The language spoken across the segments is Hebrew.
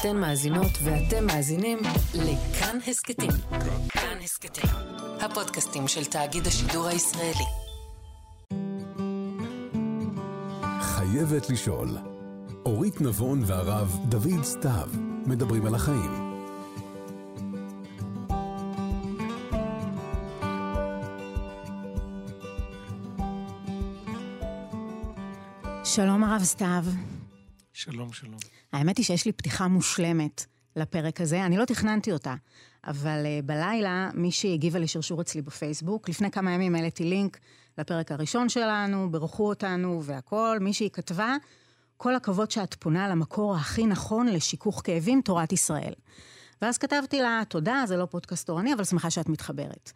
אתן מאזינות ואתם מאזינים לכאן הסכתים. כאן הסכתים, הפודקאסטים של תאגיד השידור הישראלי. חייבת לשאול. אורית נבון והרב דוד סתיו מדברים על החיים. שלום הרב סתיו. שלום, שלום. האמת היא שיש לי פתיחה מושלמת לפרק הזה, אני לא תכננתי אותה, אבל uh, בלילה מישהי הגיבה לשרשור אצלי בפייסבוק, לפני כמה ימים העליתי לינק לפרק הראשון שלנו, ברכו אותנו והכול, מישהי כתבה, כל הכבוד שאת פונה למקור הכי נכון לשיכוך כאבים, תורת ישראל. ואז כתבתי לה, תודה, זה לא פודקאסט תורני, אבל שמחה שאת מתחברת.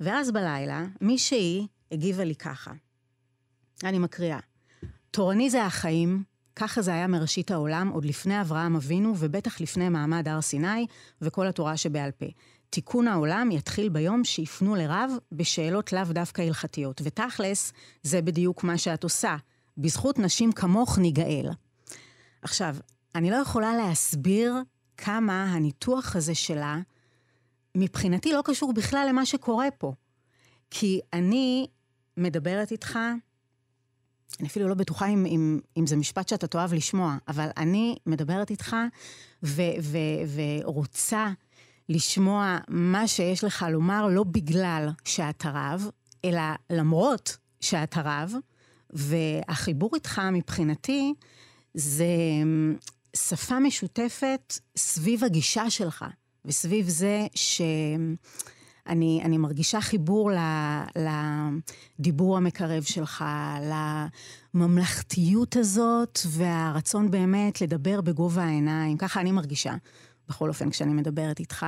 ואז בלילה, מישהי הגיבה לי ככה, אני מקריאה, תורני זה החיים, ככה זה היה מראשית העולם, עוד לפני אברהם אבינו, ובטח לפני מעמד הר סיני וכל התורה שבעל פה. תיקון העולם יתחיל ביום שיפנו לרב בשאלות לאו דווקא הלכתיות. ותכלס, זה בדיוק מה שאת עושה. בזכות נשים כמוך ניגאל. עכשיו, אני לא יכולה להסביר כמה הניתוח הזה שלה, מבחינתי לא קשור בכלל למה שקורה פה. כי אני מדברת איתך אני אפילו לא בטוחה אם, אם, אם זה משפט שאתה תאהב לשמוע, אבל אני מדברת איתך ו, ו, ורוצה לשמוע מה שיש לך לומר, לא בגלל שאתה רב, אלא למרות שאתה רב, והחיבור איתך מבחינתי זה שפה משותפת סביב הגישה שלך, וסביב זה ש... אני, אני מרגישה חיבור לדיבור המקרב שלך, לממלכתיות הזאת והרצון באמת לדבר בגובה העיניים. ככה אני מרגישה, בכל אופן, כשאני מדברת איתך.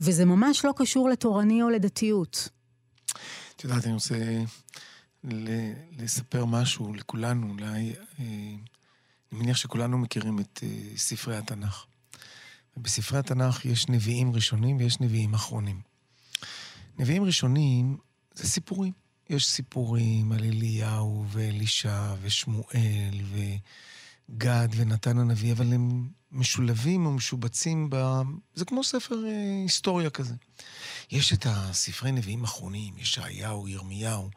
וזה ממש לא קשור לתורני או לדתיות. את יודעת, אני רוצה לספר משהו לכולנו, אולי... אה, אני מניח שכולנו מכירים את אה, ספרי התנ"ך. בספרי התנ"ך יש נביאים ראשונים ויש נביאים אחרונים. נביאים ראשונים זה סיפורים. יש סיפורים על אליהו ואלישע ושמואל וגד ונתן הנביא, אבל הם משולבים או משובצים ב... זה כמו ספר אה, היסטוריה כזה. יש את הספרי נביאים אחרונים, ישעיהו, ירמיהו,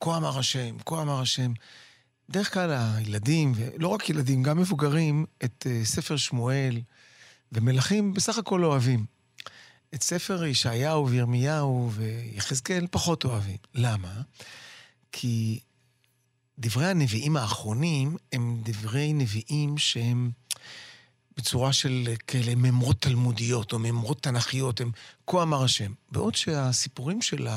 כה אמר השם, כה אמר השם. בדרך כלל הילדים, ולא רק ילדים, גם מבוגרים, את אה, ספר שמואל ומלכים בסך הכל אוהבים. את ספר ישעיהו וירמיהו ויחזקאל פחות אוהבים. למה? כי דברי הנביאים האחרונים הם דברי נביאים שהם בצורה של כאלה ממרות תלמודיות או ממרות תנכיות, הם כה אמר השם. בעוד שהסיפורים של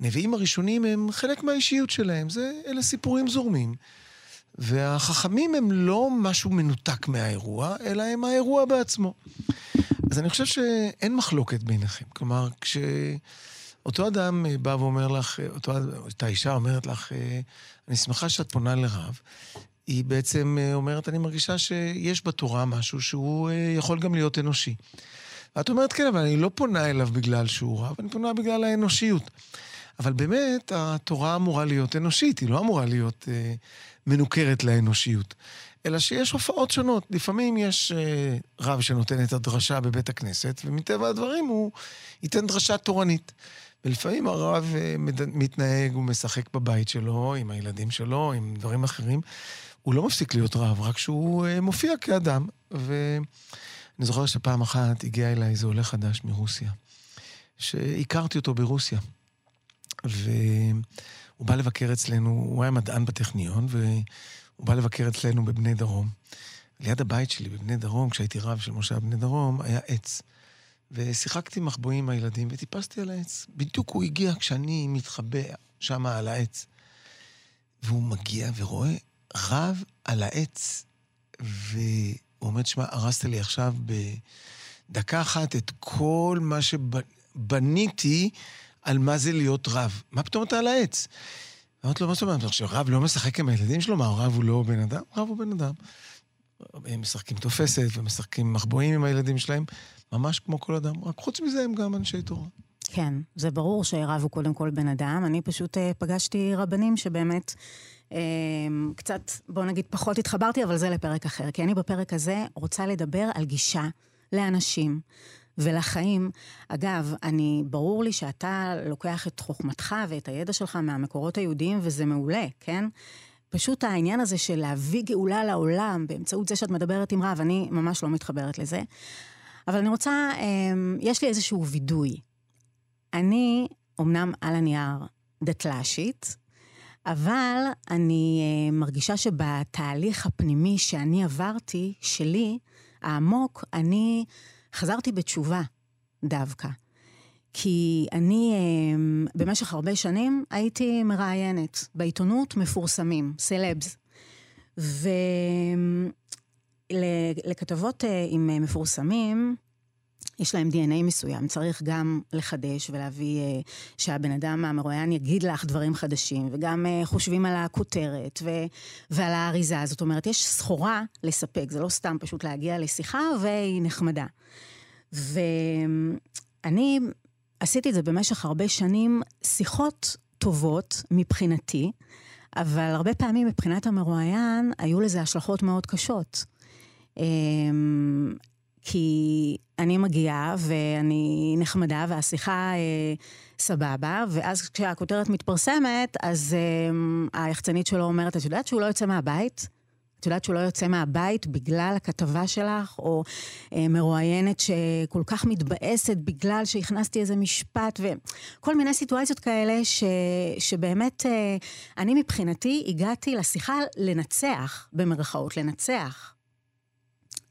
הנביאים הראשונים הם חלק מהאישיות שלהם, זה, אלה סיפורים זורמים. והחכמים הם לא משהו מנותק מהאירוע, אלא הם האירוע בעצמו. אז אני חושב שאין מחלוקת ביניכם. כלומר, כשאותו אדם אה, בא ואומר לך, אה, אותו, אותה אישה אומרת לך, אה, אני שמחה שאת פונה לרב, היא בעצם אומרת, אני מרגישה שיש בתורה משהו שהוא יכול גם להיות אנושי. ואת אומרת, כן, אבל אני לא פונה אליו בגלל שהוא רב, אני פונה בגלל האנושיות. אבל באמת, התורה אמורה להיות אנושית, היא לא אמורה להיות אה, מנוכרת לאנושיות. אלא שיש הופעות שונות. לפעמים יש אה, רב שנותן את הדרשה בבית הכנסת, ומטבע הדברים הוא ייתן דרשה תורנית. ולפעמים הרב אה, מתנהג, הוא משחק בבית שלו, עם הילדים שלו, עם דברים אחרים. הוא לא מפסיק להיות רב, רק שהוא אה, מופיע כאדם. ואני זוכר שפעם אחת הגיע אליי איזה עולה חדש מרוסיה, שהכרתי אותו ברוסיה. והוא בא לבקר אצלנו, הוא היה מדען בטכניון, והוא בא לבקר אצלנו בבני דרום. ליד הבית שלי בבני דרום, כשהייתי רב של משה בני דרום, היה עץ. ושיחקתי מחבואים עם הילדים וטיפסתי על העץ. בדיוק הוא הגיע כשאני מתחבא שם על העץ. והוא מגיע ורואה רב על העץ, והוא אומר, שמע, הרסת לי עכשיו בדקה אחת את כל מה שבניתי על מה זה להיות רב. מה פתאום אתה על העץ? אמרתי לו, מה זאת אומרת? עכשיו, רב לא משחק עם הילדים שלו? מה, רב הוא לא בן אדם? רב הוא בן אדם. הם משחקים תופסת ומשחקים מחבואים עם הילדים שלהם, ממש כמו כל אדם. רק חוץ מזה הם גם אנשי תורה. כן, זה ברור שרב הוא קודם כל בן אדם. אני פשוט uh, פגשתי רבנים שבאמת קצת, בוא נגיד, פחות התחברתי, אבל זה לפרק אחר. כי אני בפרק הזה רוצה לדבר על גישה לאנשים. ולחיים. אגב, אני, ברור לי שאתה לוקח את חוכמתך ואת הידע שלך מהמקורות היהודיים, וזה מעולה, כן? פשוט העניין הזה של להביא גאולה לעולם באמצעות זה שאת מדברת עם רב, אני ממש לא מתחברת לזה. אבל אני רוצה, אמ, יש לי איזשהו וידוי. אני, אמנם על הנייר, דתל"שית, אבל אני אה, מרגישה שבתהליך הפנימי שאני עברתי, שלי, העמוק, אני חזרתי בתשובה דווקא. כי אני אה, במשך הרבה שנים הייתי מראיינת בעיתונות מפורסמים, סלבס. ולכתבות אה, עם מפורסמים, יש להם DNA מסוים, צריך גם לחדש ולהביא uh, שהבן אדם המרואיין יגיד לך דברים חדשים, וגם uh, חושבים על הכותרת ו- ועל האריזה. זאת אומרת, יש סחורה לספק, זה לא סתם פשוט להגיע לשיחה והיא נחמדה. ואני עשיתי את זה במשך הרבה שנים, שיחות טובות מבחינתי, אבל הרבה פעמים מבחינת המרואיין היו לזה השלכות מאוד קשות. כי אני מגיעה ואני נחמדה והשיחה אה, סבבה, ואז כשהכותרת מתפרסמת, אז אה, היחצנית שלו אומרת, את יודעת שהוא לא יוצא מהבית? את יודעת שהוא לא יוצא מהבית בגלל הכתבה שלך, או אה, מרואיינת שכל כך מתבאסת בגלל שהכנסתי איזה משפט, וכל מיני סיטואציות כאלה ש, שבאמת אה, אני מבחינתי הגעתי לשיחה לנצח, במרכאות, לנצח.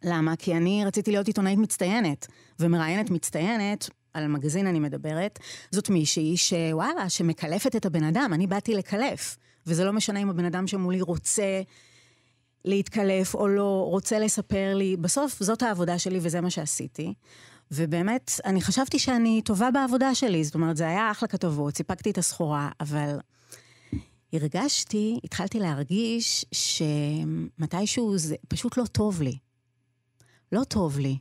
למה? כי אני רציתי להיות עיתונאית מצטיינת, ומראיינת מצטיינת, על מגזין אני מדברת, זאת מישהי שוואלה, שמקלפת את הבן אדם, אני באתי לקלף. וזה לא משנה אם הבן אדם שמולי רוצה להתקלף או לא, רוצה לספר לי, בסוף זאת העבודה שלי וזה מה שעשיתי. ובאמת, אני חשבתי שאני טובה בעבודה שלי, זאת אומרת, זה היה אחלה כתבות, סיפקתי את הסחורה, אבל הרגשתי, התחלתי להרגיש שמתישהו זה פשוט לא טוב לי. לא טוב לי.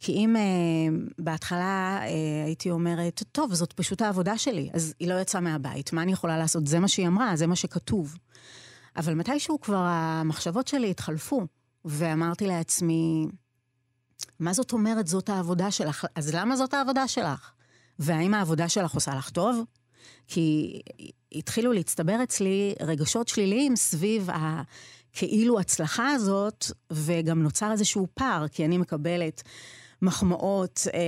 כי אם uh, בהתחלה uh, הייתי אומרת, טוב, זאת פשוט העבודה שלי, אז היא לא יצאה מהבית, מה אני יכולה לעשות? זה מה שהיא אמרה, זה מה שכתוב. אבל מתישהו כבר המחשבות שלי התחלפו, ואמרתי לעצמי, מה זאת אומרת זאת העבודה שלך? אז למה זאת העבודה שלך? והאם העבודה שלך עושה לך טוב? כי התחילו להצטבר אצלי רגשות שליליים סביב הכאילו הצלחה הזאת, וגם נוצר איזשהו פער, כי אני מקבלת מחמאות אה,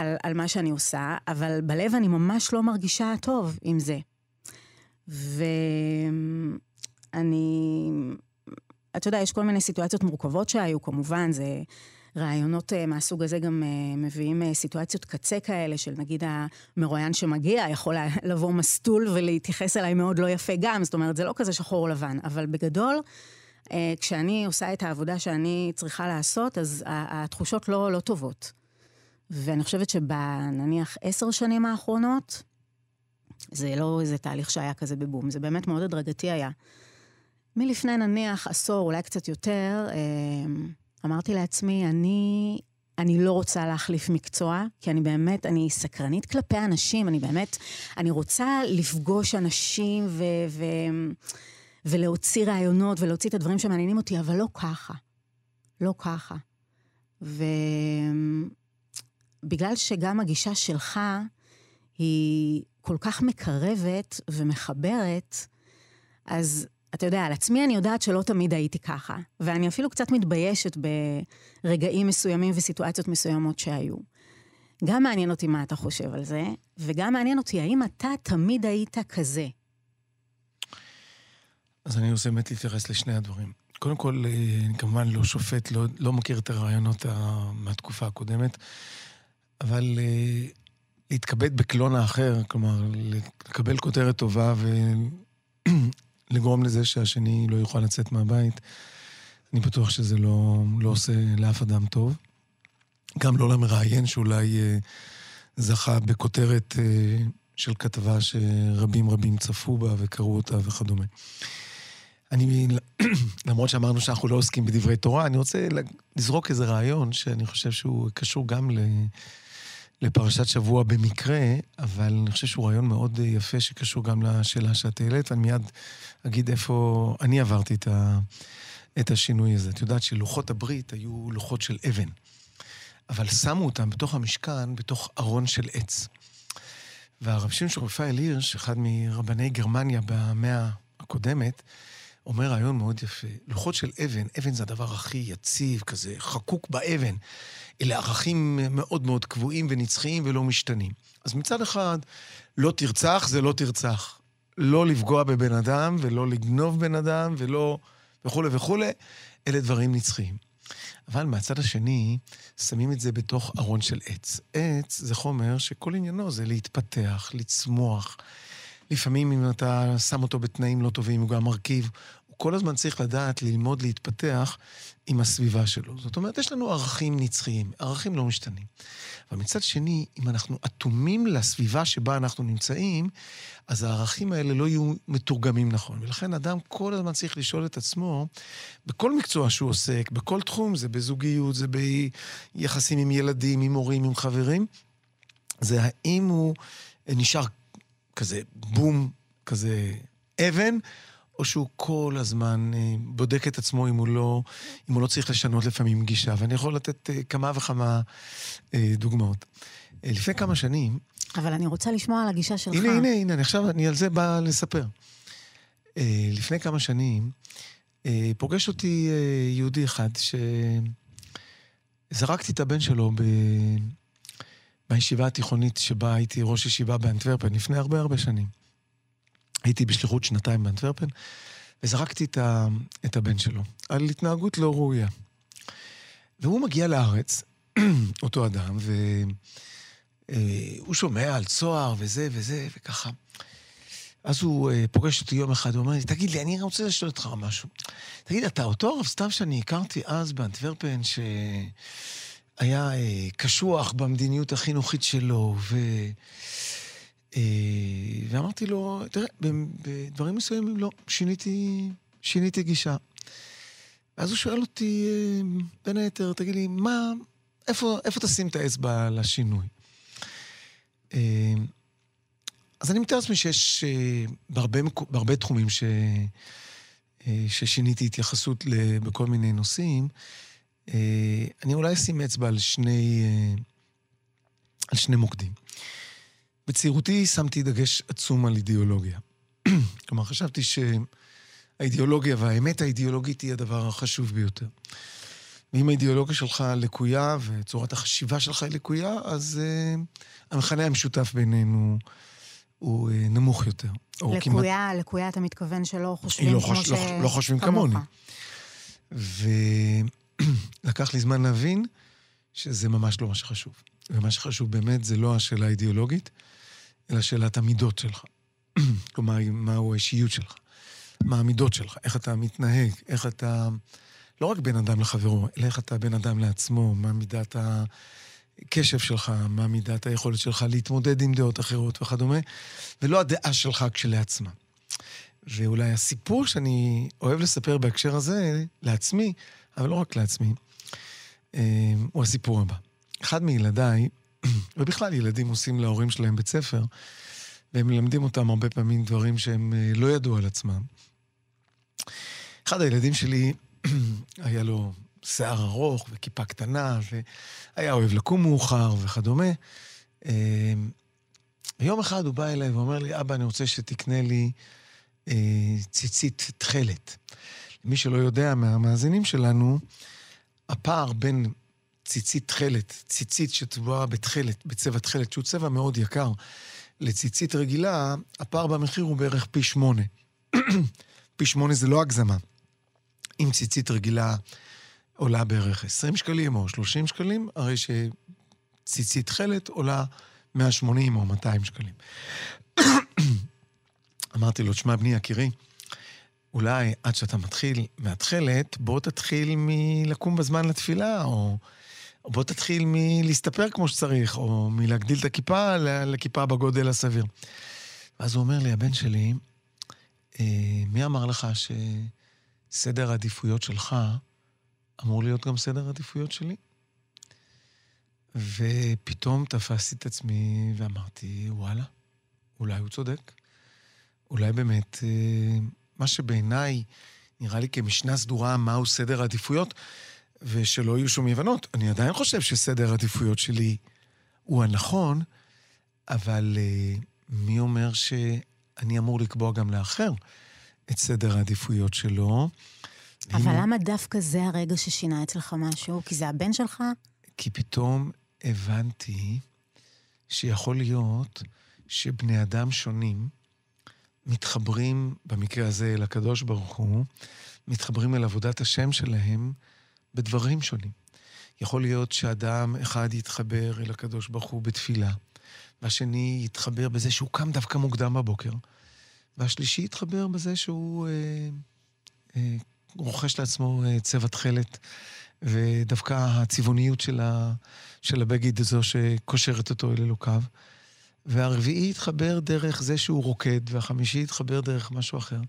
על, על מה שאני עושה, אבל בלב אני ממש לא מרגישה טוב עם זה. ו... אני... אתה יודע, יש כל מיני סיטואציות מורכבות שהיו, כמובן, זה... רעיונות uh, מהסוג הזה גם uh, מביאים uh, סיטואציות קצה כאלה, של נגיד המרואיין שמגיע יכול לבוא מסטול ולהתייחס אליי מאוד לא יפה גם, זאת אומרת, זה לא כזה שחור לבן, אבל בגדול, כשאני עושה את העבודה שאני צריכה לעשות, אז התחושות לא, לא טובות. ואני חושבת שבנניח עשר שנים האחרונות, זה לא איזה תהליך שהיה כזה בבום, זה באמת מאוד הדרגתי היה. מלפני נניח עשור, אולי קצת יותר, אמרתי לעצמי, אני, אני לא רוצה להחליף מקצוע, כי אני באמת, אני סקרנית כלפי אנשים, אני באמת, אני רוצה לפגוש אנשים ו... ו ולהוציא רעיונות ולהוציא את הדברים שמעניינים אותי, אבל לא ככה. לא ככה. ובגלל שגם הגישה שלך היא כל כך מקרבת ומחברת, אז אתה יודע, על עצמי אני יודעת שלא תמיד הייתי ככה, ואני אפילו קצת מתביישת ברגעים מסוימים וסיטואציות מסוימות שהיו. גם מעניין אותי מה אתה חושב על זה, וגם מעניין אותי האם אתה תמיד היית כזה. אז אני רוצה באמת להתייחס לשני הדברים. קודם כל, אה, אני כמובן לא שופט, לא, לא מכיר את הרעיונות מהתקופה הקודמת, אבל אה, להתכבד בקלון האחר, כלומר, לקבל כותרת טובה ו... לגרום לזה שהשני לא יוכל לצאת מהבית, אני בטוח שזה לא, לא עושה לאף אדם טוב. גם לא למראיין שאולי אה, זכה בכותרת אה, של כתבה שרבים רבים צפו בה וקראו אותה וכדומה. אני, למרות שאמרנו שאנחנו לא עוסקים בדברי תורה, אני רוצה לזרוק איזה רעיון שאני חושב שהוא קשור גם ל, לפרשת שבוע במקרה, אבל אני חושב שהוא רעיון מאוד יפה שקשור גם לשאלה שאת העלית, ואני מיד אגיד איפה אני עברתי את, ה, את השינוי הזה. את יודעת שלוחות הברית היו לוחות של אבן, אבל שמו אותם בתוך המשכן, בתוך ארון של עץ. והרב שמשון רפאל הירש, אחד מרבני גרמניה במאה הקודמת, אומר רעיון מאוד יפה. לוחות של אבן, אבן זה הדבר הכי יציב, כזה חקוק באבן. אלה ערכים מאוד מאוד קבועים ונצחיים ולא משתנים. אז מצד אחד, לא תרצח זה לא תרצח. לא לפגוע בבן אדם ולא לגנוב בן אדם ולא וכולי וכולי, אלה דברים נצחיים. אבל מהצד השני, שמים את זה בתוך ארון של עץ. עץ זה חומר שכל עניינו זה להתפתח, לצמוח. לפעמים אם אתה שם אותו בתנאים לא טובים, הוא גם מרכיב. הוא כל הזמן צריך לדעת, ללמוד, להתפתח עם הסביבה שלו. זאת אומרת, יש לנו ערכים נצחיים, ערכים לא משתנים. אבל מצד שני, אם אנחנו אטומים לסביבה שבה אנחנו נמצאים, אז הערכים האלה לא יהיו מתורגמים נכון. ולכן אדם כל הזמן צריך לשאול את עצמו, בכל מקצוע שהוא עוסק, בכל תחום, זה בזוגיות, זה ביחסים עם ילדים, עם הורים, עם חברים, זה האם הוא נשאר כזה בום, כזה אבן, או שהוא כל הזמן אה, בודק את עצמו אם הוא לא, אם הוא לא צריך לשנות לפעמים גישה. ואני יכול לתת אה, כמה וכמה אה, דוגמאות. לפני כמה שנים... אבל אני רוצה לשמוע על הגישה שלך. הנה, הנה, הנה, אני עכשיו, אני על זה בא לספר. לפני כמה שנים פוגש אותי יהודי אחד שזרקתי את הבן שלו ב... בישיבה התיכונית שבה הייתי ראש ישיבה באנטוורפן לפני הרבה הרבה שנים. הייתי בשליחות שנתיים באנטוורפן, וזרקתי את, ה, את הבן שלו על התנהגות לא ראויה. והוא מגיע לארץ, אותו אדם, והוא אה, שומע על צוהר וזה וזה, וככה. אז הוא אה, פוגש אותי יום אחד, הוא אומר לי, תגיד לי, אני רוצה לשאול אותך משהו. תגיד, אתה אותו הרב סתיו שאני הכרתי אז באנטוורפן, שהיה אה, קשוח במדיניות החינוכית שלו, ו... אה, ואמרתי לו, תראה, בדברים מסוימים לא, שיניתי, שיניתי גישה. ואז הוא שואל אותי, אה, בין היתר, תגיד לי, מה, איפה, איפה תשים את האצבע לשינוי? אז אני מתאר לעצמי שיש בהרבה, בהרבה תחומים ש, ששיניתי התייחסות בכל מיני נושאים. אני אולי אשים אצבע על שני, על שני מוקדים. בצעירותי שמתי דגש עצום על אידיאולוגיה. כלומר, חשבתי שהאידיאולוגיה והאמת האידיאולוגית היא הדבר החשוב ביותר. ואם האידיאולוגיה שלך לקויה וצורת החשיבה שלך היא לקויה, אז uh, המכנה המשותף בינינו הוא uh, נמוך יותר. לקויה, כמעט... לקויה אתה מתכוון שלא חושבים לא כמו חוש... ש... לא, לא חושבים כמוני. ולקח לי זמן להבין שזה ממש לא מה שחשוב. ומה שחשוב באמת זה לא השאלה האידיאולוגית, אלא שאלת המידות שלך. כלומר, מהו האישיות שלך, מה המידות שלך, איך אתה מתנהג, איך אתה... לא רק בין אדם לחברו, אלא איך אתה בין אדם לעצמו, מה מידת הקשב שלך, מה מידת היכולת שלך להתמודד עם דעות אחרות וכדומה, ולא הדעה שלך כשלעצמה. ואולי הסיפור שאני אוהב לספר בהקשר הזה, לעצמי, אבל לא רק לעצמי, אה, הוא הסיפור הבא. אחד מילדיי, ובכלל ילדים עושים להורים שלהם בית ספר, והם מלמדים אותם הרבה פעמים דברים שהם אה, לא ידעו על עצמם. אחד הילדים שלי, היה לו שיער ארוך וכיפה קטנה, והיה אוהב לקום מאוחר וכדומה. אה, ויום אחד הוא בא אליי ואומר לי, אבא, אני רוצה שתקנה לי אה, ציצית תכלת. למי שלא יודע מהמאזינים שלנו, הפער בין ציצית תכלת, ציצית שצבועה בתכלת, בצבע תכלת, שהוא צבע מאוד יקר, לציצית רגילה, הפער במחיר הוא בערך פי שמונה. פי שמונה זה לא הגזמה. אם ציצית רגילה עולה בערך 20 שקלים או 30 שקלים, הרי שציצית תכלת עולה 180 או 200 שקלים. אמרתי לו, תשמע, בני יקירי, אולי עד שאתה מתחיל מהתכלת, בוא תתחיל מלקום בזמן לתפילה, או בוא תתחיל מלהסתפר כמו שצריך, או מלהגדיל את הכיפה לכיפה בגודל הסביר. ואז הוא אומר לי, הבן שלי, אה, מי אמר לך שסדר העדיפויות שלך אמור להיות גם סדר העדיפויות שלי? ופתאום תפסתי את עצמי ואמרתי, וואלה, אולי הוא צודק. אולי באמת, אה, מה שבעיניי נראה לי כמשנה סדורה מהו סדר העדיפויות, ושלא יהיו שום אי-הבנות. אני עדיין חושב שסדר העדיפויות שלי הוא הנכון, אבל uh, מי אומר שאני אמור לקבוע גם לאחר את סדר העדיפויות שלו? אבל למה דווקא זה הרגע ששינה אצלך משהו? כי זה הבן שלך? כי פתאום הבנתי שיכול להיות שבני אדם שונים מתחברים, במקרה הזה אל הקדוש ברוך הוא, מתחברים אל עבודת השם שלהם בדברים שונים. יכול להיות שאדם אחד יתחבר אל הקדוש ברוך הוא בתפילה, והשני יתחבר בזה שהוא קם דווקא מוקדם בבוקר, והשלישי יתחבר בזה שהוא אה, אה, רוכש לעצמו אה, צבע תכלת, ודווקא הצבעוניות של, ה, של הבגיד הזו שקושרת אותו אל אלוקיו. והרביעי יתחבר דרך זה שהוא רוקד, והחמישי יתחבר דרך משהו אחר.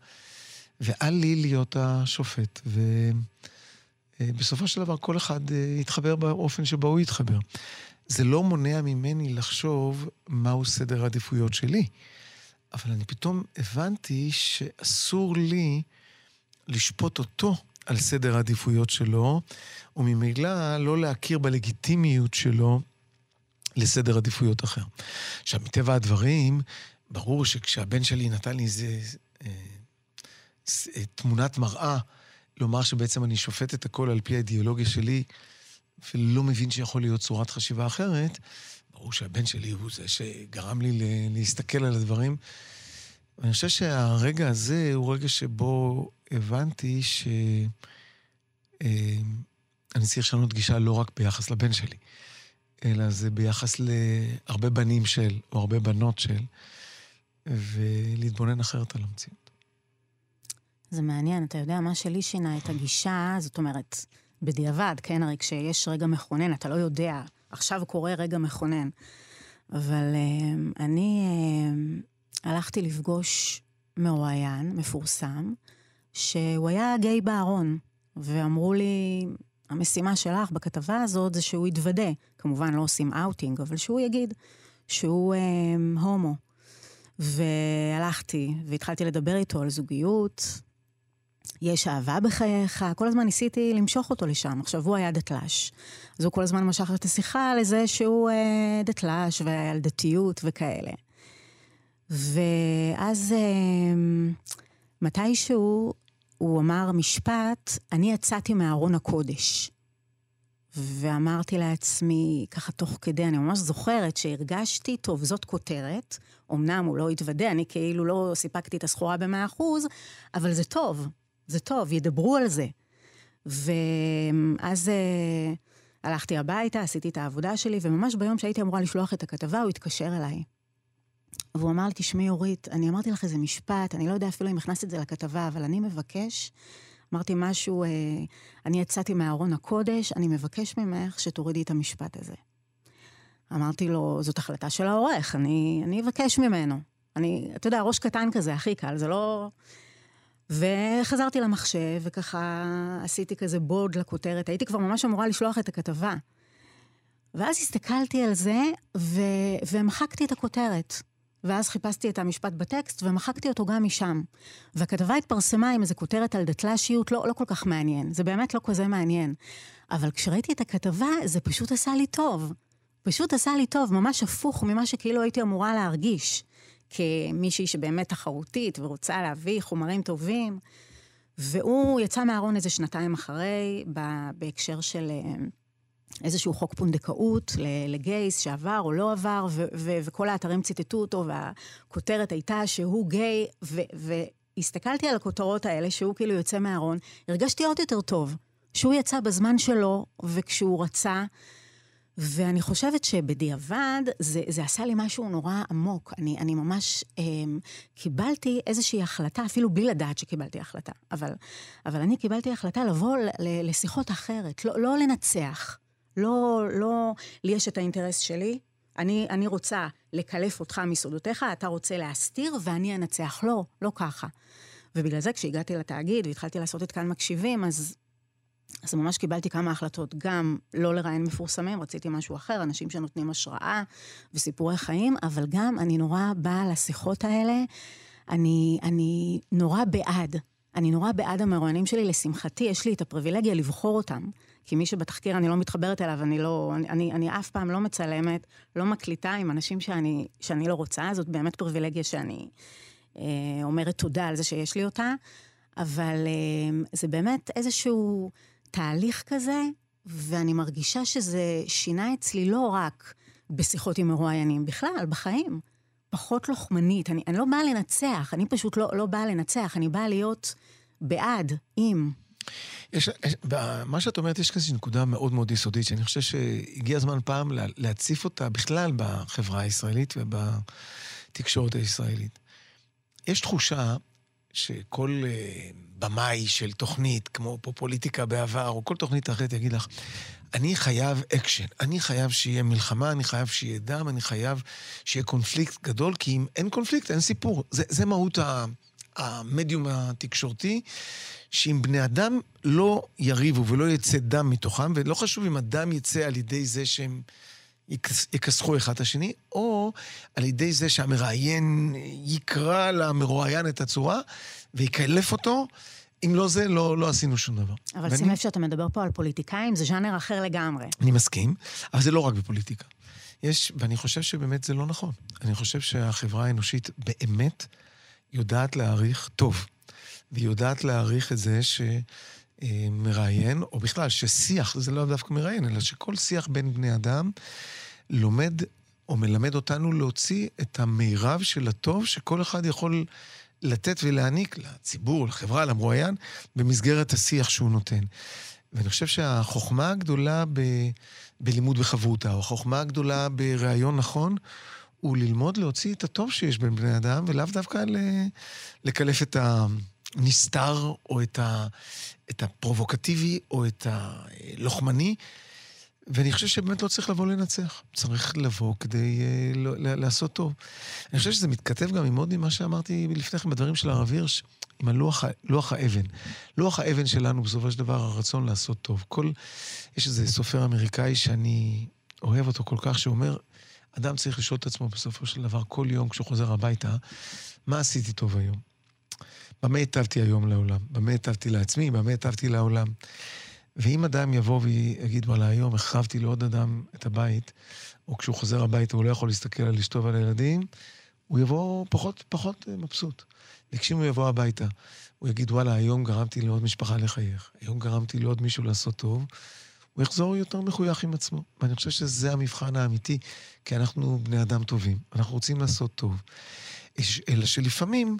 ואל לי להיות השופט. ובסופו של דבר כל אחד אה, יתחבר באופן שבו הוא יתחבר. זה לא מונע ממני לחשוב מהו סדר העדיפויות שלי. אבל אני פתאום הבנתי שאסור לי לשפוט אותו על סדר העדיפויות שלו, וממילא לא להכיר בלגיטימיות שלו לסדר עדיפויות אחר. עכשיו, מטבע הדברים, ברור שכשהבן שלי נתן לי איזה אה, אה, תמונת מראה, לומר שבעצם אני שופט את הכל על פי האידיאולוגיה שלי, ולא מבין שיכול להיות צורת חשיבה אחרת, ברור שהבן שלי הוא זה שגרם לי להסתכל על הדברים. ואני חושב שהרגע הזה הוא רגע שבו הבנתי שאני אה, צריך לשנות גישה לא רק ביחס לבן שלי, אלא זה ביחס להרבה בנים של, או הרבה בנות של, ולהתבונן אחרת על המציאות. זה מעניין, אתה יודע, מה שלי שינה את הגישה, זאת אומרת, בדיעבד, כן? הרי כשיש רגע מכונן, אתה לא יודע, עכשיו קורה רגע מכונן. אבל uh, אני uh, הלכתי לפגוש מרואיין מפורסם, שהוא היה גיי בארון, ואמרו לי, המשימה שלך בכתבה הזאת זה שהוא יתוודה. כמובן לא עושים אאוטינג, אבל שהוא יגיד שהוא אה, הומו. והלכתי והתחלתי לדבר איתו על זוגיות, יש אהבה בחייך, כל הזמן ניסיתי למשוך אותו לשם. עכשיו, הוא היה דתל"ש, אז הוא כל הזמן משך את השיחה לזה שהוא אה, דתל"ש ועל דתיות וכאלה. ואז אה, מתישהו הוא אמר משפט, אני יצאתי מארון הקודש. ואמרתי לעצמי, ככה תוך כדי, אני ממש זוכרת שהרגשתי, טוב, זאת כותרת, אמנם הוא לא התוודה, אני כאילו לא סיפקתי את הסחורה במאה אחוז, אבל זה טוב, זה טוב, ידברו על זה. ואז uh, הלכתי הביתה, עשיתי את העבודה שלי, וממש ביום שהייתי אמורה לשלוח את הכתבה, הוא התקשר אליי. והוא אמר לי, תשמעי, אורית, אני אמרתי לך איזה משפט, אני לא יודע אפילו אם הכנסת את זה לכתבה, אבל אני מבקש, אמרתי משהו, אה, אני יצאתי מארון הקודש, אני מבקש ממך שתורידי את המשפט הזה. אמרתי לו, זאת החלטה של העורך, אני, אני אבקש ממנו. אני, אתה יודע, ראש קטן כזה, הכי קל, זה לא... וחזרתי למחשב, וככה עשיתי כזה בוד לכותרת, הייתי כבר ממש אמורה לשלוח את הכתבה. ואז הסתכלתי על זה, ו... ומחקתי את הכותרת. ואז חיפשתי את המשפט בטקסט ומחקתי אותו גם משם. והכתבה התפרסמה עם איזה כותרת על דתל"שיות, לא, לא כל כך מעניין. זה באמת לא כזה מעניין. אבל כשראיתי את הכתבה, זה פשוט עשה לי טוב. פשוט עשה לי טוב, ממש הפוך ממה שכאילו הייתי אמורה להרגיש. כמישהי שבאמת תחרותית ורוצה להביא חומרים טובים. והוא יצא מהארון איזה שנתיים אחרי, בהקשר של... איזשהו חוק פונדקאות לגייס שעבר או לא עבר, ו- ו- וכל האתרים ציטטו אותו, והכותרת הייתה שהוא גיי, והסתכלתי על הכותרות האלה, שהוא כאילו יוצא מהארון, הרגשתי עוד יותר טוב. שהוא יצא בזמן שלו, וכשהוא רצה, ואני חושבת שבדיעבד זה, זה עשה לי משהו נורא עמוק. אני, אני ממש אה, קיבלתי איזושהי החלטה, אפילו בלי לדעת שקיבלתי החלטה, אבל, אבל אני קיבלתי החלטה לבוא ל, לשיחות אחרת, לא, לא לנצח. לא, לא, לי יש את האינטרס שלי, אני, אני רוצה לקלף אותך מסודותיך, אתה רוצה להסתיר ואני אנצח. לא, לא ככה. ובגלל זה כשהגעתי לתאגיד והתחלתי לעשות את כאן מקשיבים, אז אז ממש קיבלתי כמה החלטות, גם לא לראיין מפורסמים, רציתי משהו אחר, אנשים שנותנים השראה וסיפורי חיים, אבל גם אני נורא באה לשיחות האלה, אני, אני נורא בעד. אני נורא בעד המרואיינים שלי, לשמחתי, יש לי את הפריבילגיה לבחור אותם. כי מי שבתחקיר אני לא מתחברת אליו, אני לא, אני, אני, אני אף פעם לא מצלמת, לא מקליטה עם אנשים שאני, שאני לא רוצה, זאת באמת פריבילגיה שאני אה, אומרת תודה על זה שיש לי אותה, אבל אה, זה באמת איזשהו תהליך כזה, ואני מרגישה שזה שינה אצלי לא רק בשיחות עם מרואיינים, בכלל, בחיים. פחות לוחמנית, אני, אני לא באה לנצח, אני פשוט לא, לא באה לנצח, אני באה להיות בעד, עם. יש, יש, מה שאת אומרת, יש כזו נקודה מאוד מאוד יסודית, שאני חושב שהגיע הזמן פעם לה, להציף אותה בכלל בחברה הישראלית ובתקשורת הישראלית. יש תחושה שכל uh, במאי של תוכנית, כמו פה פוליטיקה בעבר, או כל תוכנית אחרת, יגיד לך, אני חייב אקשן, אני חייב שיהיה מלחמה, אני חייב שיהיה דם, אני חייב שיהיה קונפליקט גדול, כי אם אין קונפליקט, אין סיפור. זה, זה מהות ה, המדיום התקשורתי, שאם בני אדם לא יריבו ולא יצא דם מתוכם, ולא חשוב אם הדם יצא על ידי זה שהם יכסחו אחד את השני, או על ידי זה שהמראיין יקרא למרואיין את הצורה ויקלף אותו, אם לא זה, לא, לא עשינו שום דבר. אבל ואני... שים לב שאתה מדבר פה על פוליטיקאים, זה ז'אנר אחר לגמרי. אני מסכים, אבל זה לא רק בפוליטיקה. יש, ואני חושב שבאמת זה לא נכון. אני חושב שהחברה האנושית באמת יודעת להעריך טוב, והיא יודעת להעריך את זה שמראיין, או בכלל, ששיח, זה לא דווקא מראיין, אלא שכל שיח בין בני אדם לומד או מלמד אותנו להוציא את המירב של הטוב שכל אחד יכול לתת ולהעניק לציבור, לחברה, למרואיין, במסגרת השיח שהוא נותן. ואני חושב שהחוכמה הגדולה ב, בלימוד בחברותה, או החוכמה הגדולה בריאיון נכון, הוא ללמוד להוציא את הטוב שיש בין בני אדם, ולאו דווקא לקלף את הנסתר, או את, ה, את הפרובוקטיבי, או את הלוחמני. ואני חושב שבאמת לא צריך לבוא לנצח, צריך לבוא כדי uh, לא, לעשות טוב. אני חושב שזה מתכתב גם עם עוד ממה שאמרתי לפני כן בדברים של הרב הירש, עם הלוח לוח האבן. לוח האבן שלנו, בסופו של דבר, הרצון לעשות טוב. כל... יש איזה סופר אמריקאי שאני אוהב אותו כל כך, שאומר, אדם צריך לשאול את עצמו בסופו של דבר, כל יום כשהוא חוזר הביתה, מה עשיתי טוב היום? במה היטבתי היום לעולם? במה היטבתי לעצמי? במה היטבתי לעולם? ואם אדם יבוא ויגיד, וואלה, היום החרבתי לעוד אדם את הבית, או כשהוא חוזר הביתה הוא לא יכול להסתכל על אשתו ועל הילדים, הוא יבוא פחות, פחות אה, מבסוט. וכשאם הוא יבוא הביתה, הוא יגיד, וואלה, היום גרמתי לעוד משפחה לחייך, היום גרמתי לעוד מישהו לעשות טוב, הוא יחזור יותר מחוייך עם עצמו. ואני חושב שזה המבחן האמיתי, כי אנחנו בני אדם טובים, אנחנו רוצים לעשות טוב. אלא שלפעמים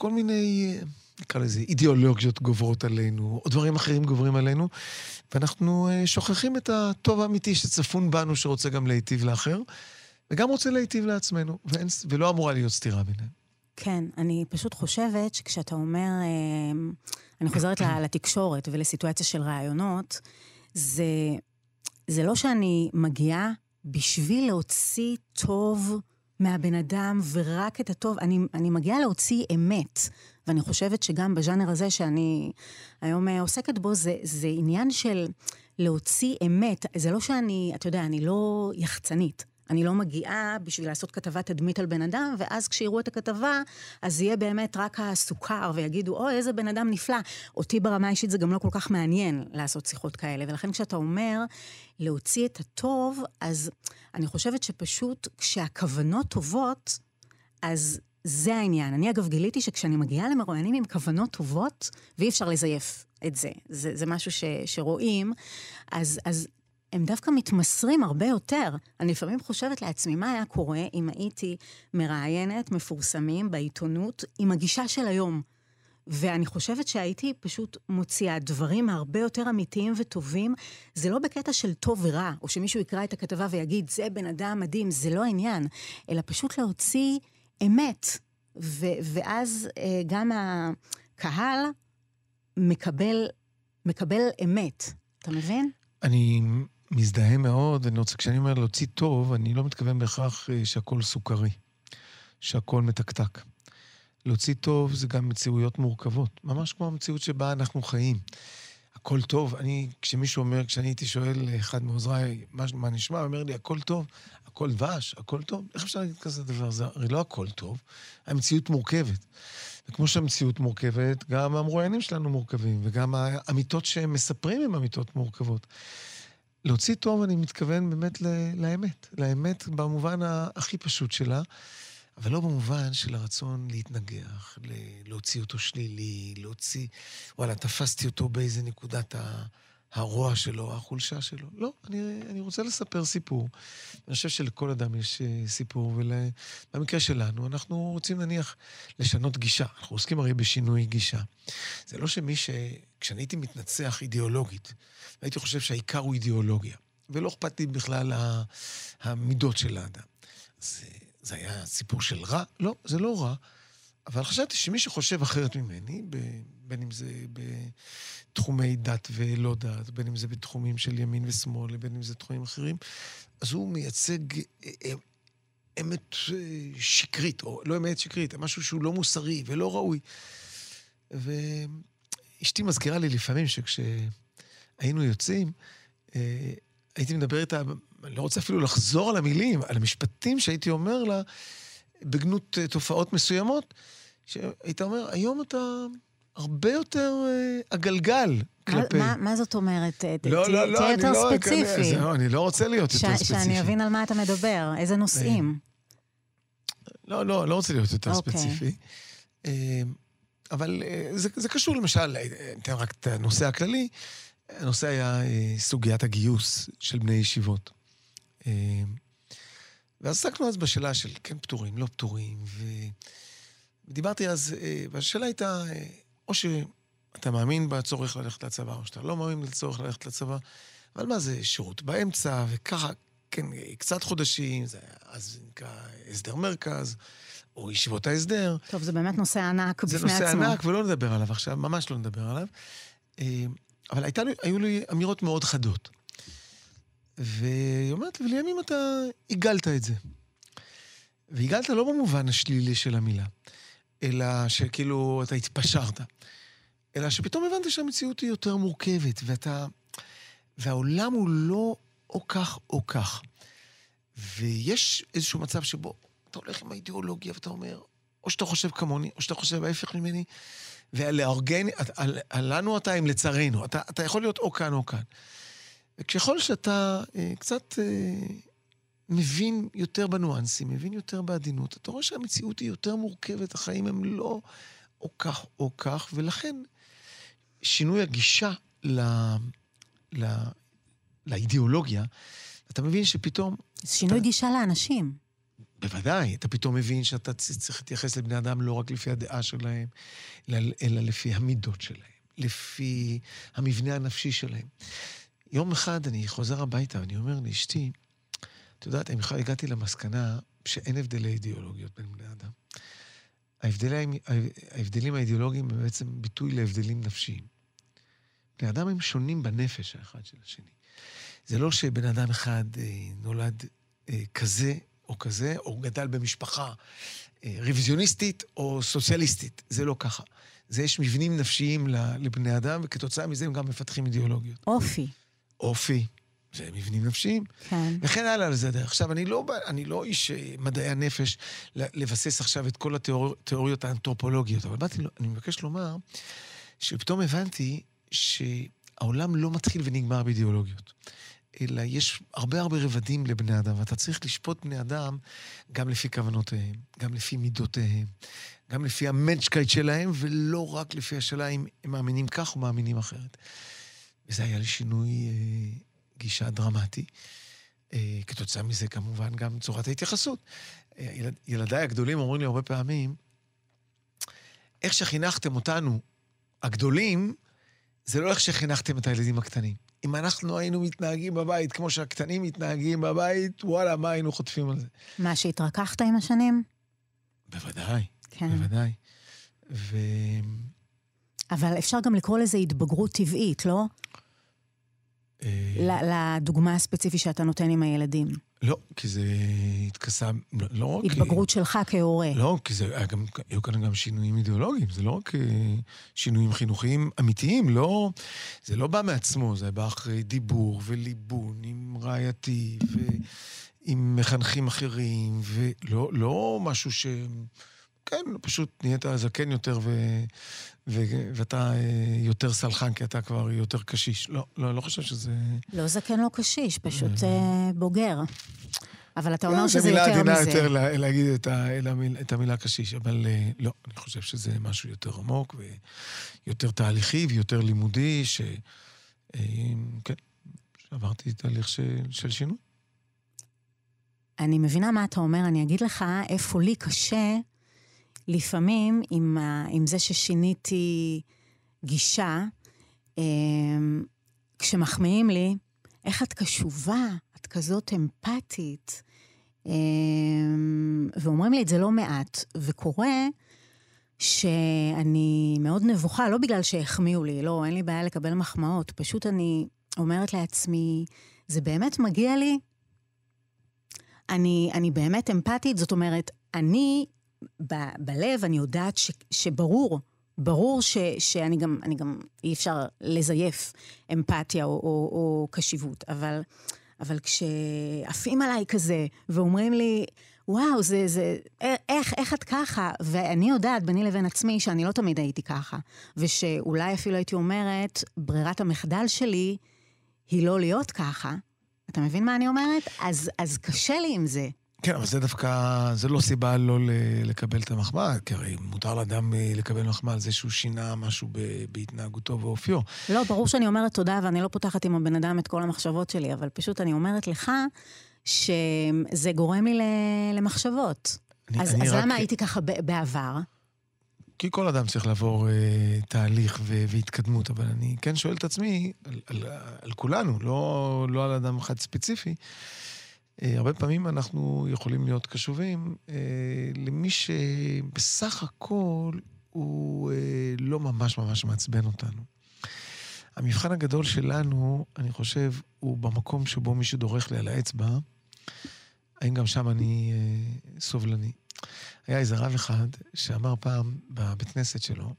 כל מיני... אה, נקרא לזה, אידיאולוגיות גוברות עלינו, או דברים אחרים גוברים עלינו, ואנחנו uh, שוכחים את הטוב האמיתי שצפון בנו, שרוצה גם להיטיב לאחר, וגם רוצה להיטיב לעצמנו, ואין, ולא אמורה להיות סתירה ביניהם. כן, אני פשוט חושבת שכשאתה אומר, uh, אני חוזרת לתקשורת ולסיטואציה של רעיונות, זה, זה לא שאני מגיעה בשביל להוציא טוב מהבן אדם ורק את הטוב, אני, אני מגיעה להוציא אמת. ואני חושבת שגם בז'אנר הזה שאני היום אה, עוסקת בו, זה, זה עניין של להוציא אמת. זה לא שאני, אתה יודע, אני לא יחצנית. אני לא מגיעה בשביל לעשות כתבת תדמית על בן אדם, ואז כשיראו את הכתבה, אז יהיה באמת רק הסוכר, ויגידו, אוי, איזה בן אדם נפלא. אותי ברמה האישית זה גם לא כל כך מעניין לעשות שיחות כאלה, ולכן כשאתה אומר להוציא את הטוב, אז אני חושבת שפשוט כשהכוונות טובות, אז זה העניין. אני אגב גיליתי שכשאני מגיעה למרואיינים עם כוונות טובות, ואי אפשר לזייף את זה, זה, זה משהו ש, שרואים, אז, אז הם דווקא מתמסרים הרבה יותר. אני לפעמים חושבת לעצמי, מה היה קורה אם הייתי מראיינת מפורסמים בעיתונות עם הגישה של היום? ואני חושבת שהייתי פשוט מוציאה דברים הרבה יותר אמיתיים וטובים. זה לא בקטע של טוב ורע, או שמישהו יקרא את הכתבה ויגיד, זה בן אדם מדהים, זה לא העניין, אלא פשוט להוציא אמת. ו- ואז אה, גם הקהל מקבל, מקבל אמת. אתה מבין? אני מזדהה מאוד, ואני רוצה, כשאני אומר להוציא טוב, אני לא מתכוון בהכרח אה, שהכל סוכרי, שהכל מתקתק. להוציא טוב זה גם מציאויות מורכבות, ממש כמו המציאות שבה אנחנו חיים. הכל טוב. אני, כשמישהו אומר, כשאני הייתי שואל אחד מעוזריי, מה, מה נשמע, הוא אומר לי, הכל טוב, הכל דבש, הכל טוב. איך אפשר להגיד כזה דבר? זה הרי לא הכל טוב, המציאות מורכבת. וכמו שהמציאות מורכבת, גם המרואיינים שלנו מורכבים, וגם האמיתות שהם מספרים הן אמיתות מורכבות. להוציא טוב, אני מתכוון באמת לאמת. לאמת במובן הכי פשוט שלה, אבל לא במובן של הרצון להתנגח, להוציא אותו שלילי, להוציא, וואלה, תפסתי אותו באיזה נקודת הרוע שלו, החולשה שלו. לא, אני, אני רוצה לספר סיפור. אני חושב שלכל אדם יש אה, סיפור, ובמקרה שלנו, אנחנו רוצים נניח לשנות גישה. אנחנו עוסקים הרי בשינוי גישה. זה לא שמי ש... כשאני הייתי מתנצח אידיאולוגית, הייתי חושב שהעיקר הוא אידיאולוגיה, ולא אכפת לי בכלל המידות של האדם. זה, זה היה סיפור של רע? לא, זה לא רע. אבל חשבתי שמי שחושב אחרת ממני, בין אם זה בתחומי דת ולא דת, בין אם זה בתחומים של ימין ושמאל, בין אם זה תחומים אחרים, אז הוא מייצג אה, אמת אה, שקרית, או לא אמת שקרית, משהו שהוא לא מוסרי ולא ראוי. ואשתי מזכירה לי לפעמים שכשהיינו יוצאים, הייתי מדבר איתה, אני לא רוצה אפילו לחזור על המילים, על המשפטים שהייתי אומר לה, בגנות תופעות מסוימות, שהיית אומר, היום אתה הרבה יותר uh, עגלגל כלפי... מה, מה זאת אומרת? לא, לא, לא, תהיה יותר לא ספציפי. זהו, אני לא רוצה להיות יותר ספציפי. שאני אבין על מה אתה מדבר, איזה נושאים. לא, לא, לא רוצה להיות יותר okay. אוקיי. ספציפי. אה, אבל אה, זה, זה קשור למשל, אתן רק את הנושא הכללי, הנושא היה סוגיית הגיוס של בני ישיבות. ועסקנו אז בשאלה של כן פטורים, לא פטורים, ו... ודיברתי אז, והשאלה הייתה, או שאתה מאמין בצורך ללכת לצבא, או שאתה לא מאמין בצורך ללכת לצבא, אבל מה זה שירות באמצע, וככה, כן, קצת חודשים, זה אז נקרא הסדר מרכז, או ישיבות ההסדר. טוב, זה באמת נושא ענק בפני עצמו. זה נושא ענק, ולא נדבר עליו עכשיו, ממש לא נדבר עליו. אה, אבל הייתה, היו לי אמירות מאוד חדות. והיא אומרת לי, ולימים אתה עיגלת את זה. ועיגלת לא במובן השלילי של המילה, אלא שכאילו אתה התפשרת. אלא שפתאום הבנת שהמציאות היא יותר מורכבת, ואתה... והעולם הוא לא או כך או כך. ויש איזשהו מצב שבו אתה הולך עם האידיאולוגיה ואתה אומר, או שאתה חושב כמוני, או שאתה חושב ההפך ממני, ולארגן, לנו אתה עם לצרינו. אתה, אתה יכול להיות או כאן או כאן. וככל שאתה אה, קצת אה, מבין יותר בניואנסים, מבין יותר בעדינות, אתה רואה שהמציאות היא יותר מורכבת, החיים הם לא או כך או כך, ולכן שינוי הגישה ל, ל, לאידיאולוגיה, אתה מבין שפתאום... שינוי אתה... גישה לאנשים. בוודאי, אתה פתאום מבין שאתה צריך להתייחס לבני אדם לא רק לפי הדעה שלהם, אלא, לפי המידות שלהם, לפי המבנה הנפשי שלהם. יום אחד אני חוזר הביתה ואני אומר לאשתי, את יודעת, אני בכלל הגעתי למסקנה שאין הבדלי אידיאולוגיות בין בני אדם. ההבדלים, ההבדלים האידיאולוגיים הם בעצם ביטוי להבדלים נפשיים. בני אדם הם שונים בנפש האחד של השני. זה לא שבן אדם אחד אה, נולד אה, כזה או כזה, או גדל במשפחה אה, רוויזיוניסטית או סוציאליסטית. זה לא ככה. זה יש מבנים נפשיים לבני אדם, וכתוצאה מזה הם גם מפתחים אידיאולוגיות. אופי. אופי. זה מבנים נפשיים. כן. וכן הלאה על זה הדרך. עכשיו, אני לא, אני לא איש אה, מדעי הנפש לבסס עכשיו את כל התיאוריות האנתרופולוגיות, אבל באתי, אני מבקש לומר שפתאום הבנתי שהעולם לא מתחיל ונגמר באידיאולוגיות. אלא יש הרבה הרבה רבדים לבני אדם, ואתה צריך לשפוט בני אדם גם לפי כוונותיהם, גם לפי מידותיהם, גם לפי המנצ'קייט שלהם, ולא רק לפי השאלה אם הם מאמינים כך או מאמינים אחרת. וזה היה לי שינוי אה, גישה דרמטי. אה, כתוצאה מזה, כמובן, גם צורת ההתייחסות. אה, ילד, ילדיי הגדולים אומרים לי הרבה פעמים, איך שחינכתם אותנו, הגדולים, זה לא איך שחינכתם את הילדים הקטנים. אם אנחנו היינו מתנהגים בבית כמו שהקטנים מתנהגים בבית, וואלה, מה היינו חוטפים על זה? מה, שהתרככת עם השנים? בוודאי, כן. בוודאי. ו... אבל אפשר גם לקרוא לזה התבגרות טבעית, לא? לדוגמה הספציפית שאתה נותן עם הילדים. לא, כי זה התכסה, לא, לא רק... התבגרות שלך כהורה. לא, כי זה היה גם, היו כאן גם שינויים אידיאולוגיים, זה לא רק אה, שינויים חינוכיים אמיתיים, לא, זה לא בא מעצמו, זה בא אחרי דיבור וליבון עם רעייתי ועם מחנכים אחרים, ולא לא משהו ש... כן, פשוט נהיית זקן יותר ו... ו... ואתה אה, יותר סלחן, כי אתה כבר יותר קשיש. לא, לא, לא חושב שזה... לא זקן, לא קשיש, פשוט אה, בוגר. אבל אתה אומר לא, שזה יותר מזה. זו מילה עדינה. יותר לה- להגיד את, ה... את המילה קשיש, אבל אה, לא, אני חושב שזה משהו יותר עמוק ויותר תהליכי ויותר לימודי, ש... אה, כן, שעברתי תהליך של, של שינוי. אני מבינה מה אתה אומר, אני אגיד לך איפה לי קשה לפעמים עם, ה, עם זה ששיניתי גישה, אמ, כשמחמיאים לי, איך את קשובה, את כזאת אמפתית. אמ, ואומרים לי את זה לא מעט, וקורה שאני מאוד נבוכה, לא בגלל שהחמיאו לי, לא, אין לי בעיה לקבל מחמאות, פשוט אני אומרת לעצמי, זה באמת מגיע לי? אני, אני באמת אמפתית, זאת אומרת, אני, ב, בלב, אני יודעת ש, שברור, ברור ש, שאני גם, גם, אי אפשר לזייף אמפתיה או, או, או קשיבות, אבל, אבל כשעפים עליי כזה, ואומרים לי, וואו, זה, זה, איך, איך את ככה? ואני יודעת ביני לבין עצמי שאני לא תמיד הייתי ככה, ושאולי אפילו הייתי אומרת, ברירת המחדל שלי היא לא להיות ככה. אתה מבין מה אני אומרת? אז, אז קשה לי עם זה. כן, אבל זה דווקא, זה לא סיבה לא לקבל את המחמאה, כי הרי מותר לאדם אה, לקבל מחמאה על זה שהוא שינה משהו ב- בהתנהגותו ואופיו. לא, ברור שאני אומרת תודה ואני לא פותחת עם הבן אדם את כל המחשבות שלי, אבל פשוט אני אומרת לך שזה גורם לי למחשבות. אני, אז, אני אז רק, למה הייתי ככה בעבר? כי כל אדם צריך לעבור אה, תהליך ו- והתקדמות, אבל אני כן שואל את עצמי, על, על, על כולנו, לא, לא על אדם אחד ספציפי, הרבה פעמים אנחנו יכולים להיות קשובים אה, למי שבסך הכל הוא אה, לא ממש ממש מעצבן אותנו. המבחן הגדול שלנו, אני חושב, הוא במקום שבו מישהו דורך לי על האצבע, האם גם שם אני אה, סובלני. היה איזה רב אחד שאמר פעם בבית כנסת שלו,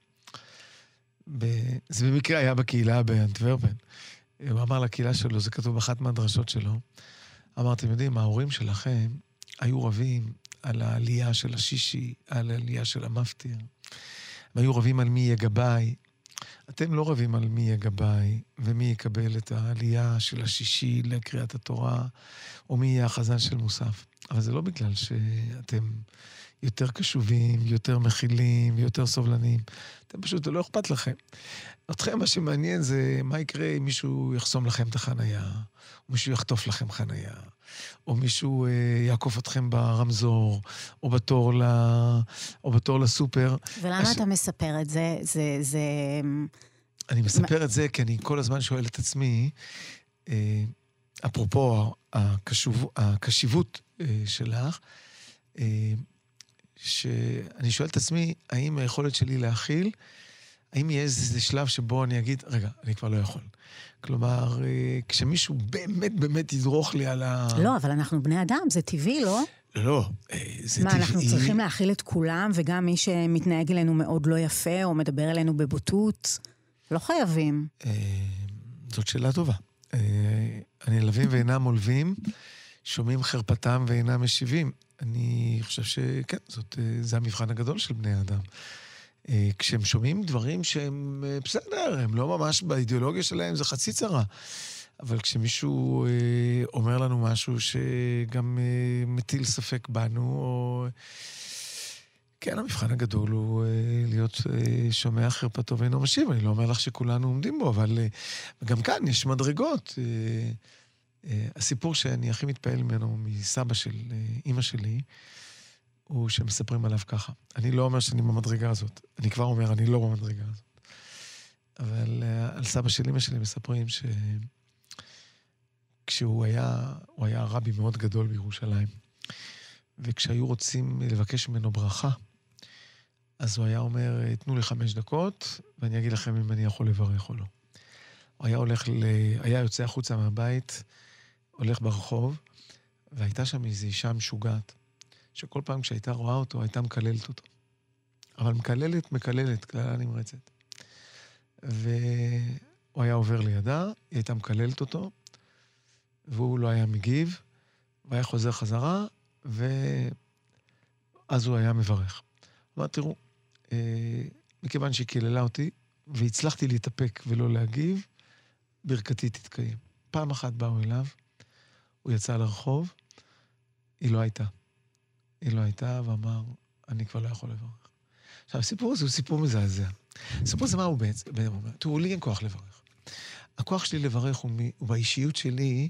ב... זה במקרה היה בקהילה באנטוורפן, הוא אמר לקהילה שלו, זה כתוב באחת מהדרשות שלו, אמר, אתם יודעים, ההורים שלכם היו רבים על העלייה של השישי, על העלייה של המפטיר. הם היו רבים על מי יהיה גבאי. אתם לא רבים על מי יהיה גבאי, ומי יקבל את העלייה של השישי לקריאת התורה, או מי יהיה החזן של מוסף. אבל זה לא בגלל שאתם יותר קשובים, יותר מכילים, יותר סובלניים. אתם פשוט, לא אכפת לכם. אתכם מה שמעניין זה מה יקרה אם מישהו יחסום לכם את החנייה, או מישהו יחטוף לכם חנייה, או מישהו אה, יעקוף אתכם ברמזור, או בתור, ל... או בתור לסופר. ולמה הש... אתה מספר את זה? זה... זה... אני מספר את זה כי אני כל הזמן שואל את עצמי, אה, אפרופו הקשוב, הקשיבות אה, שלך, אה, שאני שואל את עצמי, האם היכולת שלי להכיל, האם יהיה איזה שלב שבו אני אגיד, רגע, אני כבר לא יכול. כלומר, אה, כשמישהו באמת באמת ידרוך לי על ה... לא, אבל אנחנו בני אדם, זה טבעי, לא? לא, לא, אה, זה מה, טבעי. אנחנו צריכים להכיל את כולם, וגם מי שמתנהג אלינו מאוד לא יפה, או מדבר אלינו בבוטות? לא חייבים. אה, זאת שאלה טובה. הנעלבים ואינם עולבים, שומעים חרפתם ואינם משיבים. אני חושב שכן, זאת, אה, זה המבחן הגדול של בני אדם. אה, כשהם שומעים דברים שהם אה, בסדר, הם לא ממש באידיאולוגיה שלהם, זה חצי צרה. אבל כשמישהו אומר לנו משהו שגם מטיל ספק בנו, או... כן, המבחן הגדול הוא להיות שומע חרפתו ואינו משיב. אני לא אומר לך שכולנו עומדים בו, אבל גם כאן יש מדרגות. הסיפור שאני הכי מתפעל ממנו מסבא של אה, אימא שלי, הוא שמספרים עליו ככה. אני לא אומר שאני במדרגה הזאת. אני כבר אומר, אני לא במדרגה הזאת. אבל אה, על סבא של אימא שלי מספרים ש... כשהוא היה, הוא היה רבי מאוד גדול בירושלים, וכשהיו רוצים לבקש ממנו ברכה, אז הוא היה אומר, תנו לי חמש דקות, ואני אגיד לכם אם אני יכול לברך או לא. הוא היה הולך ל... היה יוצא החוצה מהבית, הולך ברחוב, והייתה שם איזו אישה משוגעת, שכל פעם כשהייתה רואה אותו, הייתה מקללת אותו. אבל מקללת, מקללת, קללה נמרצת. והוא היה עובר לידה, היא הייתה מקללת אותו, והוא לא היה מגיב, והיה חוזר חזרה, ואז הוא היה מברך. אמר, תראו, אה, מכיוון שהיא קיללה אותי, והצלחתי להתאפק ולא להגיב, ברכתי תתקיים. פעם אחת באו אליו, הוא יצא לרחוב, היא לא הייתה. היא לא הייתה, ואמר, אני כבר לא יכול לברך. עכשיו, הסיפור הזה הוא סיפור מזעזע. הסיפור הזה, מה הוא בעצם אומר? תראו, לי אין כוח לברך. הכוח שלי לברך הוא, מ... הוא באישיות שלי,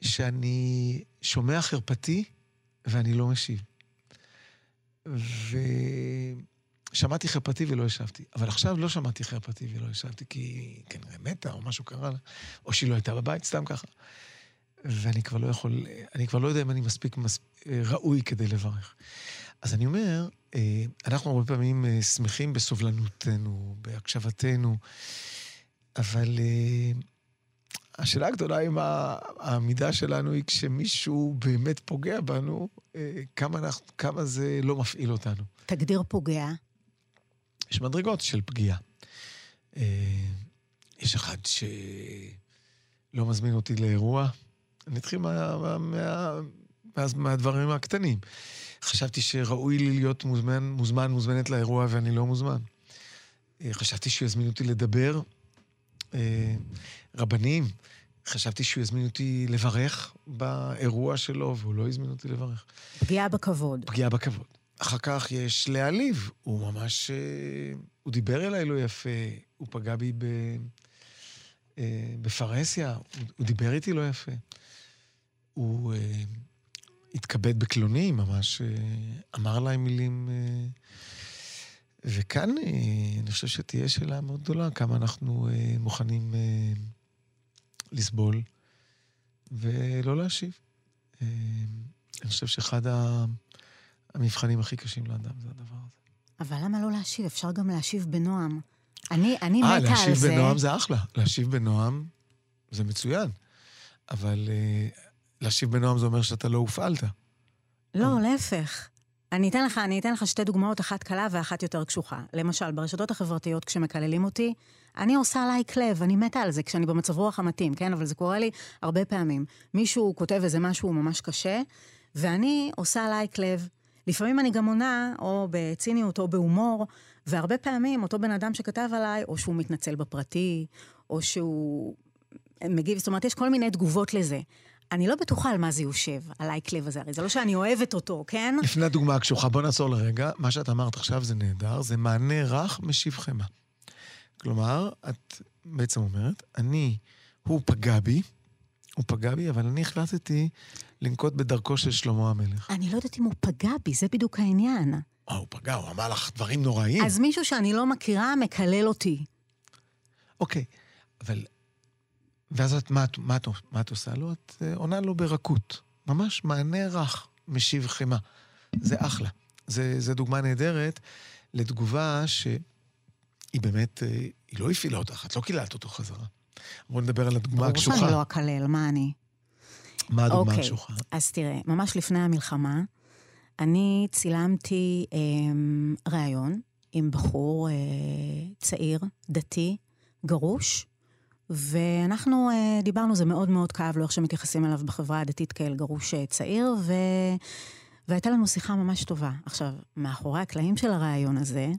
שאני שומע חרפתי ואני לא משיב. ושמעתי חרפתי ולא השבתי. אבל עכשיו לא שמעתי חרפתי ולא השבתי, כי כנראה מתה או משהו קרה לה, או שהיא לא הייתה בבית, סתם ככה. ואני כבר לא יכול, אני כבר לא יודע אם אני מספיק מס... ראוי כדי לברך. אז אני אומר, אה, אנחנו הרבה פעמים אה, שמחים בסובלנותנו, בהקשבתנו, אבל אה, השאלה הגדולה אם העמידה שלנו היא כשמישהו באמת פוגע בנו, כמה, אנחנו, כמה זה לא מפעיל אותנו. תגדיר פוגע. יש מדרגות של פגיעה. יש אחד שלא מזמין אותי לאירוע, אני אתחיל מה, מה, מה, מה, מהדברים הקטנים. חשבתי שראוי לי להיות מוזמן, מוזמן, מוזמנת לאירוע ואני לא מוזמן. אה, חשבתי שהוא יזמין אותי לדבר. אה, רבנים, חשבתי שהוא יזמין אותי לברך באירוע שלו, והוא לא הזמין אותי לברך. פגיעה בכבוד. פגיעה בכבוד. אחר כך יש להעליב. הוא ממש... אה, הוא דיבר אליי לא יפה, הוא פגע בי ב... בפרהסיה, הוא דיבר איתי לא יפה. הוא התכבד בקלוני, ממש אה, אמר להם מילים... אה, וכאן אה, אני חושב שתהיה שאלה מאוד גדולה, כמה אנחנו מוכנים לסבול ולא להשיב. אני חושב שאחד המבחנים הכי קשים לאדם זה הדבר הזה. אבל למה לא להשיב? אפשר גם להשיב בנועם. אני, אני 아, מתה על זה. אה, להשיב בנועם זה אחלה. להשיב בנועם זה מצוין. אבל להשיב בנועם זה אומר שאתה לא הופעלת. לא. להפך. אני אתן לך, אני אתן לך שתי דוגמאות, אחת קלה ואחת יותר קשוחה. למשל, ברשתות החברתיות, כשמקללים אותי, אני עושה לייק לב, אני מתה על זה כשאני במצב רוח המתאים, כן? אבל זה קורה לי הרבה פעמים. מישהו כותב איזה משהו ממש קשה, ואני עושה לייק לב. לפעמים אני גם עונה, או בציניות או בהומור, והרבה פעמים אותו בן אדם שכתב עליי, או שהוא מתנצל בפרטי, או שהוא מגיב, זאת אומרת, יש כל מיני תגובות לזה. אני לא בטוחה על מה זה יושב, על האייקלב הזה, הרי זה לא שאני אוהבת אותו, כן? לפני הדוגמה הקשוחה, בוא נעצור לרגע. מה שאת אמרת עכשיו זה נהדר, זה מענה רך משיב חמא. כלומר, את בעצם אומרת, אני, הוא פגע בי, הוא פגע בי, אבל אני החלטתי לנקוט בדרכו של שלמה המלך. אני לא יודעת אם הוא פגע בי, זה בדיוק העניין. אה, הוא פגע, הוא אמר לך דברים נוראים. אז מישהו שאני לא מכירה מקלל אותי. אוקיי, אבל ואז את, מה, מה, מה, מה את עושה לו? את אה, עונה לו ברכות. ממש מענה רך, משיב חמא. זה אחלה. זה, זה דוגמה נהדרת לתגובה שהיא באמת, אה, היא לא הפעילה אותך, את לא קיללת אותו חזרה. בואו נדבר על הדוגמה הקשוחה. ברור שאני לא אקלל, מה אני? מה הדוגמה okay, אוקיי, הקשוחה? אז תראה, ממש לפני המלחמה, אני צילמתי אה, ראיון עם בחור אה, צעיר, דתי, גרוש, ואנחנו uh, דיברנו, זה מאוד מאוד כאב לו איך שמתייחסים אליו בחברה הדתית כאל גרוש uh, צעיר, ו... והייתה לנו שיחה ממש טובה. עכשיו, מאחורי הקלעים של הרעיון הזה,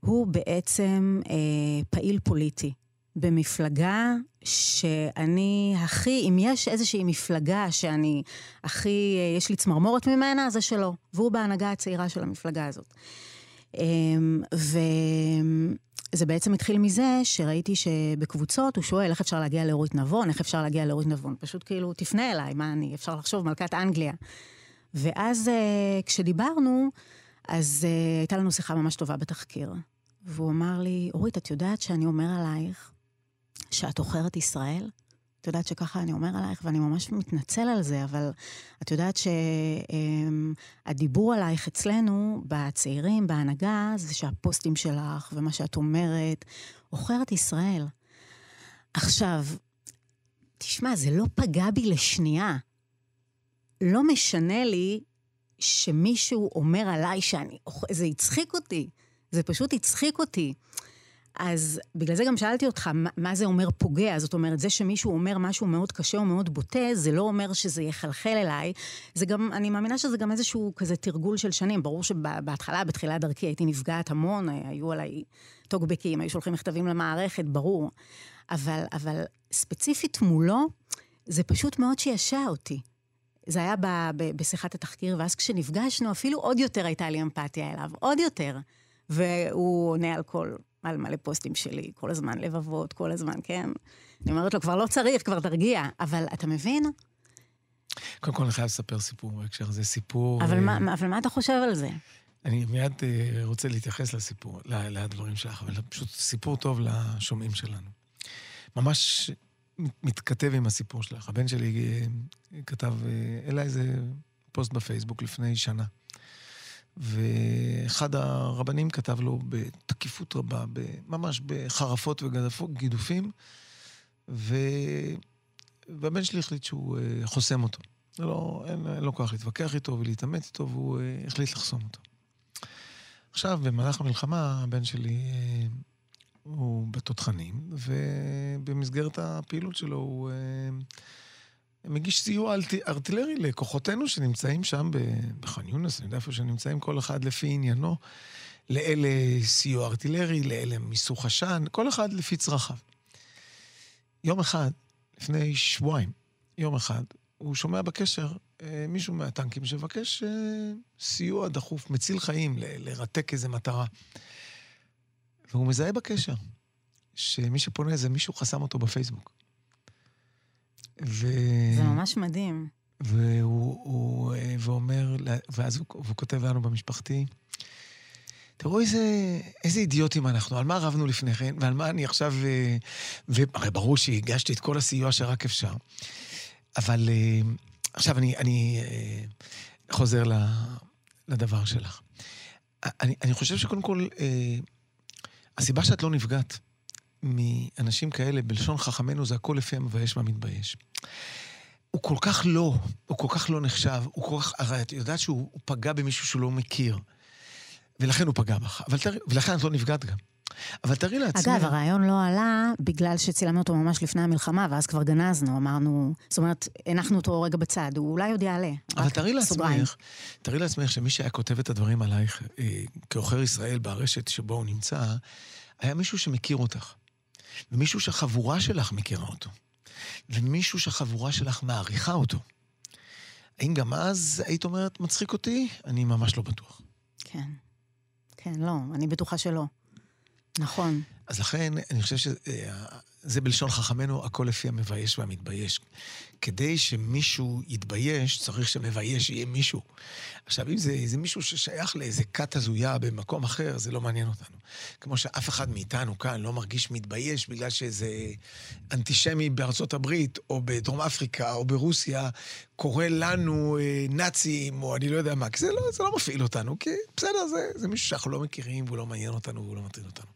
הוא בעצם uh, פעיל פוליטי. במפלגה שאני הכי, אם יש איזושהי מפלגה שאני הכי, יש לי צמרמורת ממנה, זה שלו. והוא בהנהגה הצעירה של המפלגה הזאת. ו... זה בעצם התחיל מזה שראיתי שבקבוצות הוא שואל איך אפשר להגיע לאורית נבון, איך אפשר להגיע לאורית נבון. פשוט כאילו, תפנה אליי, מה אני, אפשר לחשוב, מלכת אנגליה. ואז uh, כשדיברנו, אז uh, הייתה לנו שיחה ממש טובה בתחקיר. והוא אמר לי, אורית, את יודעת שאני אומר עלייך שאת עוכרת ישראל? את יודעת שככה אני אומר עלייך, ואני ממש מתנצל על זה, אבל את יודעת שהדיבור עלייך אצלנו, בצעירים, בהנהגה, זה שהפוסטים שלך ומה שאת אומרת, עוכרת ישראל. עכשיו, תשמע, זה לא פגע בי לשנייה. לא משנה לי שמישהו אומר עליי שאני... זה הצחיק אותי. זה פשוט הצחיק אותי. אז בגלל זה גם שאלתי אותך, מה, זה אומר פוגע? זאת אומרת, זה שמישהו אומר משהו מאוד קשה או מאוד בוטה, זה לא אומר שזה יחלחל אליי. זה גם, אני מאמינה שזה גם איזשהו כזה תרגול של שנים. ברור שבהתחלה, בתחילת דרכי, הייתי נפגעת המון, היו עליי טוקבקים, היו שולחים מכתבים למערכת, ברור. אבל, אבל ספציפית מולו, זה פשוט מאוד שישע אותי. זה היה ב, ב, בשיחת התחקיר, ואז כשנפגשנו, אפילו עוד יותר הייתה לי אמפתיה אליו, עוד יותר. והוא עונה על כל, על מלא פוסטים שלי, כל הזמן לבבות, כל הזמן, כן? אני אומרת לו, כבר לא צריך, כבר תרגיע. אבל אתה מבין? קודם כל, אני חייב לספר סיפור בהקשר הזה, סיפור... אבל, uh, מה, אבל מה אתה חושב על זה? אני מיד uh, רוצה להתייחס לסיפור, לדברים שלך, אבל פשוט סיפור טוב לשומעים שלנו. ממש מתכתב עם הסיפור שלך. הבן שלי uh, כתב אליי איזה פוסט בפייסבוק לפני שנה. ואחד הרבנים כתב לו בתקיפות רבה, ממש בחרפות וגידופים, ו... והבן שלי החליט שהוא uh, חוסם אותו. לא, אין, אין לו כוח להתווכח איתו ולהתעמת איתו, והוא uh, החליט לחסום אותו. עכשיו, במהלך המלחמה, הבן שלי uh, הוא בתותחנים, ובמסגרת הפעילות שלו הוא... מגיש סיוע ארטילרי לכוחותינו שנמצאים שם בח'אן יונס, אני יודע איפה שנמצאים, כל אחד לפי עניינו. לאלה סיוע ארטילרי, לאלה מיסוך עשן, כל אחד לפי צרכיו. יום אחד, לפני שבועיים, יום אחד, הוא שומע בקשר אה, מישהו מהטנקים שמבקש אה, סיוע דחוף, מציל חיים, ל- לרתק איזה מטרה. והוא מזהה בקשר שמי שפונה זה מישהו חסם אותו בפייסבוק. ו... זה ממש מדהים. והוא, הוא, ואומר, ואז הוא, הוא כותב לנו במשפחתי, תראו איזה, איזה אידיוטים אנחנו, על מה רבנו לפני כן, ועל מה אני עכשיו... והרי ברור שהגשתי את כל הסיוע שרק אפשר. אבל עכשיו אני, אני חוזר לדבר שלך. אני, אני חושב שקודם כל, הסיבה שאת לא נפגעת מאנשים כאלה, בלשון חכמינו זה הכל לפי המבייש והמתבייש. הוא כל כך לא, הוא כל כך לא נחשב, הוא כל כך, הרי את יודעת שהוא פגע במישהו שהוא לא מכיר, ולכן הוא פגע בך, אבל ולכן את לא נפגעת גם. אבל תראי לעצמך... אגב, הרעיון לא עלה בגלל שצילמנו אותו ממש לפני המלחמה, ואז כבר גנזנו, אמרנו, זאת אומרת, הנחנו אותו רגע בצד, הוא אולי עוד יעלה. אבל תראי לעצמך, תראי לעצמך שמי שהיה כותב את הדברים עלייך, אה, כעוכר ישראל ברשת שבו הוא נמצא, היה מישהו שמכיר אותך. ומישהו שהחבורה שלך מכירה אותו, ומישהו שהחבורה שלך מעריכה אותו. האם גם אז היית אומרת, מצחיק אותי? אני ממש לא בטוח. כן. כן, לא, אני בטוחה שלא. נכון. אז לכן, אני חושב שזה בלשון חכמינו, הכל לפי המבייש והמתבייש. כדי שמישהו יתבייש, צריך שמבייש יהיה מישהו. עכשיו, אם זה, זה מישהו ששייך לאיזה כת הזויה במקום אחר, זה לא מעניין אותנו. כמו שאף אחד מאיתנו כאן לא מרגיש מתבייש בגלל שאיזה אנטישמי בארצות הברית, או בדרום אפריקה, או ברוסיה, קורא לנו אה, נאצים, או אני לא יודע מה, כי זה לא, זה לא מפעיל אותנו, כי בסדר, זה, זה מישהו שאנחנו לא מכירים, והוא לא מעניין אותנו, והוא לא מטריד אותנו.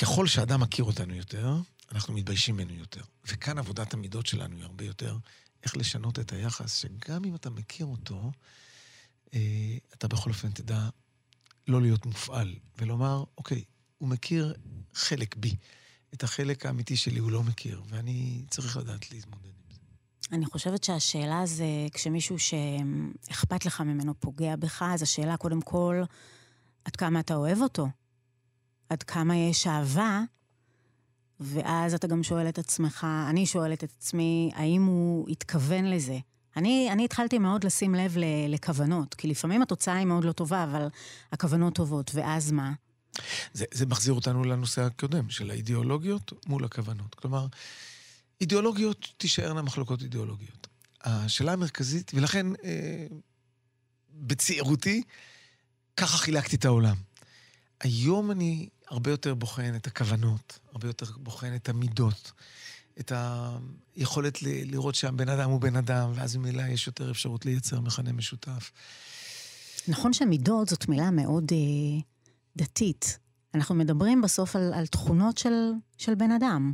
ככל שאדם מכיר אותנו יותר, אנחנו מתביישים ממנו יותר. וכאן עבודת המידות שלנו היא הרבה יותר איך לשנות את היחס, שגם אם אתה מכיר אותו, אה, אתה בכל אופן תדע לא להיות מופעל, ולומר, אוקיי, הוא מכיר חלק בי. את החלק האמיתי שלי הוא לא מכיר, ואני צריך לדעת להתמודד עם זה. אני חושבת שהשאלה זה, כשמישהו שאכפת לך ממנו פוגע בך, אז השאלה קודם כל, עד כמה אתה אוהב אותו? עד כמה יש אהבה ואז אתה גם שואל את עצמך, אני שואלת את עצמי, האם הוא התכוון לזה? אני, אני התחלתי מאוד לשים לב לכוונות, כי לפעמים התוצאה היא מאוד לא טובה, אבל הכוונות טובות, ואז מה? זה, זה מחזיר אותנו לנושא הקודם, של האידיאולוגיות מול הכוונות. כלומר, אידיאולוגיות תישארנה מחלוקות אידיאולוגיות. השאלה המרכזית, ולכן אה, בצעירותי, ככה חילקתי את העולם. היום אני הרבה יותר בוחן את הכוונות, הרבה יותר בוחן את המידות, את היכולת ל- לראות שהבן אדם הוא בן אדם, ואז ממילא יש יותר אפשרות לייצר מכנה משותף. נכון שמידות זאת מילה מאוד אה, דתית. אנחנו מדברים בסוף על, על תכונות של, של בן אדם.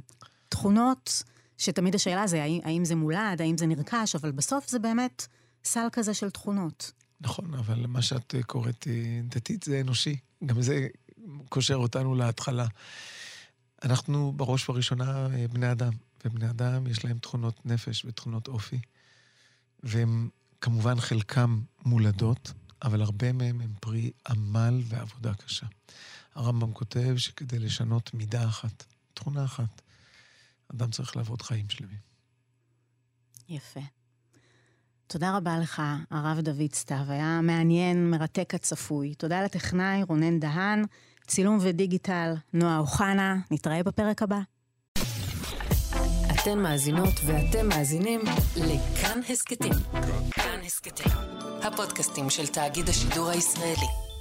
תכונות שתמיד השאלה זה האם, האם זה מולד, האם זה נרכש, אבל בסוף זה באמת סל כזה של תכונות. נכון, אבל מה שאת קוראת דתית זה אנושי. גם זה קושר אותנו להתחלה. אנחנו בראש ובראשונה בני אדם, ובני אדם יש להם תכונות נפש ותכונות אופי. והם כמובן חלקם מולדות, אבל הרבה מהם הם פרי עמל ועבודה קשה. הרמב"ם כותב שכדי לשנות מידה אחת, תכונה אחת, אדם צריך לעבוד חיים שלמים. יפה. תודה רבה לך, הרב דוד סתיו. היה מעניין, מרתק הצפוי. תודה לטכנאי רונן דהן, צילום ודיגיטל, נועה אוחנה. נתראה בפרק הבא. אתן מאזינות ואתם מאזינים לכאן הסכתים. כאן הסכתים, הפודקאסטים של תאגיד השידור הישראלי.